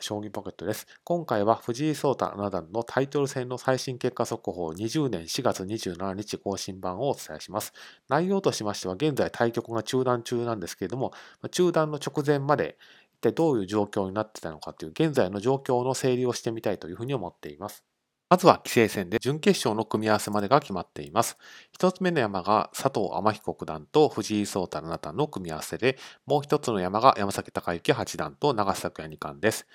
将棋ポケットです。今回は藤井聡太七段のタイトル戦の最新結果速報20年4月27日更新版をお伝えします。内容としましては現在対局が中断中なんですけれども、中断の直前まで一体どういう状況になってたのかという現在の状況の整理をしてみたいというふうに思っています。まずは棋聖戦で準決勝の組み合わせまでが決まっています。一つ目の山が佐藤天彦九段と藤井聡太七段の組み合わせで、もう一つの山が山崎隆之八段と長瀬拓也二冠です。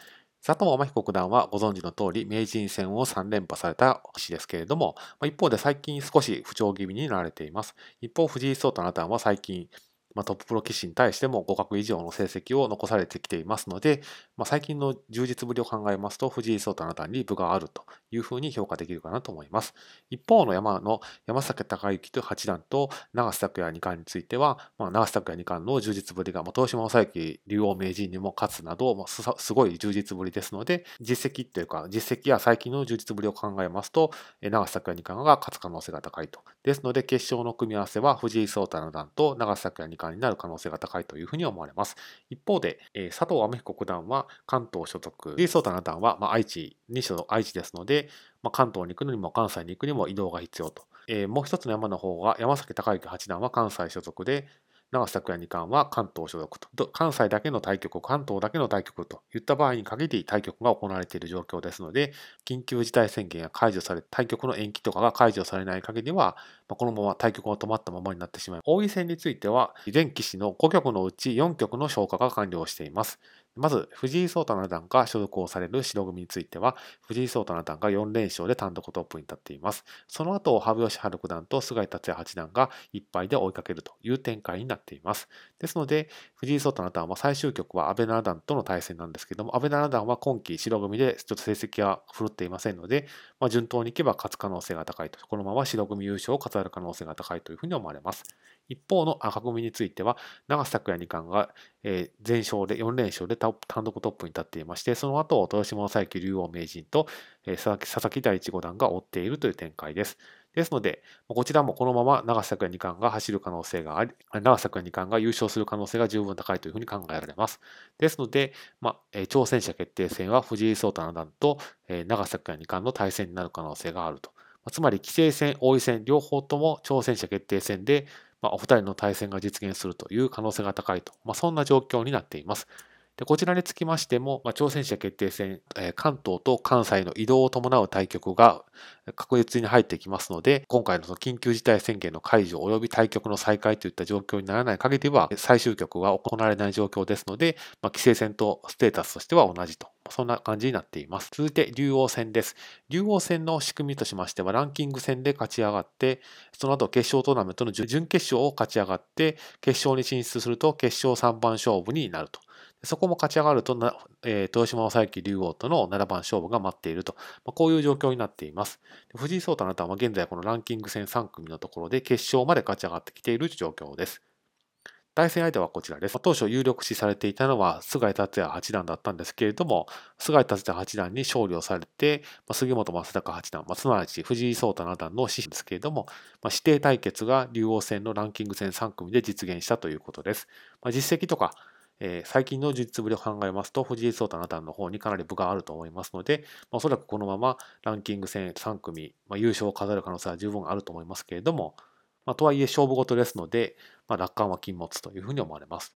佐藤天彦九段はご存知の通り名人戦を3連覇された棋士ですけれども、一方で最近少し不調気味になられています。一方、藤井聡太七段は最近ま、トッププロ棋士に対しても互角以上の成績を残されてきていますので、まあ、最近の充実ぶりを考えますと、藤井聡太七段に部があるというふうに評価できるかなと思います。一方の山の山崎隆之と八段と長瀬拓也二冠については、まあ、長瀬拓也二冠の充実ぶりが、まあ、東島正幸竜王名人にも勝つなど、まあ、すごい充実ぶりですので、実績というか、実績や最近の充実ぶりを考えますと、長瀬拓也二冠が勝つ可能性が高いと。ですので、決勝の組み合わせは藤井聡太七段と長瀬拓也二冠になる可能性が高いというふうに思われます。一方で、えー、佐藤天彦九段は関東所属、藤井聡太七段は、まあ、愛知に所属、愛知ですので、まあ、関東に行くのにも関西に行くにも移動が必要と。えー、もう一つの山の方が山崎隆之八段は関西所属で、長瀬拓也二冠は関東所属と、関西だけの対局、関東だけの対局といった場合に限り対局が行われている状況ですので、緊急事態宣言が解除され、対局の延期とかが解除されない限りは、まこのまま対局が止まったままになってしまい、王位戦については、全棋士の5局のうち4局の消化が完了しています。まず、藤井聡太七段が所属をされる白組については、藤井聡太七段が4連勝で単独トップに立っています。その後、羽生善治九段と菅井達也八段が1敗で追いかけるという展開になっています。ですので、藤井聡太七段は最終局は安倍七段との対戦なんですけども、安倍七段は今季白組でちょっと成績が振るっていませんので、まあ、順当にいけば勝つ可能性が高いと、このまま白組優勝を飾る可能性が高いというふうに思われます。一方の赤組については、長瀬拓也二冠が全勝で4連勝で単独トップに立っていまして、その後、豊島正幸竜王名人と佐々木大地五段が追っているという展開です。ですので、こちらもこのまま長瀬拓也二冠が走る可能性があり、長瀬拓也二冠が優勝する可能性が十分高いというふうに考えられます。ですので、まあ、挑戦者決定戦は藤井聡太七段と長瀬拓也二冠の対戦になる可能性があると。つまり、棋聖戦、王位戦、両方とも挑戦者決定戦で、まあ、お二人の対戦が実現するという可能性が高いと、まあ、そんな状況になっています。でこちらにつきましても、まあ、挑戦者決定戦、え、関東と関西の移動を伴う対局が確実に入ってきますので、今回のその緊急事態宣言の解除及び対局の再開といった状況にならない限りは、最終局は行われない状況ですので、まあ、規制戦とステータスとしては同じと。そんな感じになっています。続いて、竜王戦です。竜王戦の仕組みとしましては、ランキング戦で勝ち上がって、その後決勝トーナメントの準決勝を勝ち上がって、決勝に進出すると決勝3番勝負になると。そこも勝ち上がると、えー、豊島正幸竜王との7番勝負が待っていると、まあ、こういう状況になっています。藤井聡太七段は現在このランキング戦3組のところで決勝まで勝ち上がってきている状況です。対戦相手はこちらです。当初有力視されていたのは菅井達也八段だったんですけれども、菅井達也八段に勝利をされて、杉本正孝八段、まあ、すなわち藤井聡太七段の師ですけれども、まあ、指定対決が竜王戦のランキング戦3組で実現したということです。まあ、実績とかえー、最近の実ぶりを考えますと、藤井聡太七段の方にかなり分があると思いますので、ま、おそらくこのままランキング戦3組、ま、優勝を飾る可能性は十分あると思いますけれども、まあ、とはいえ勝負事ですので、まあ、楽観は禁物というふうに思われます。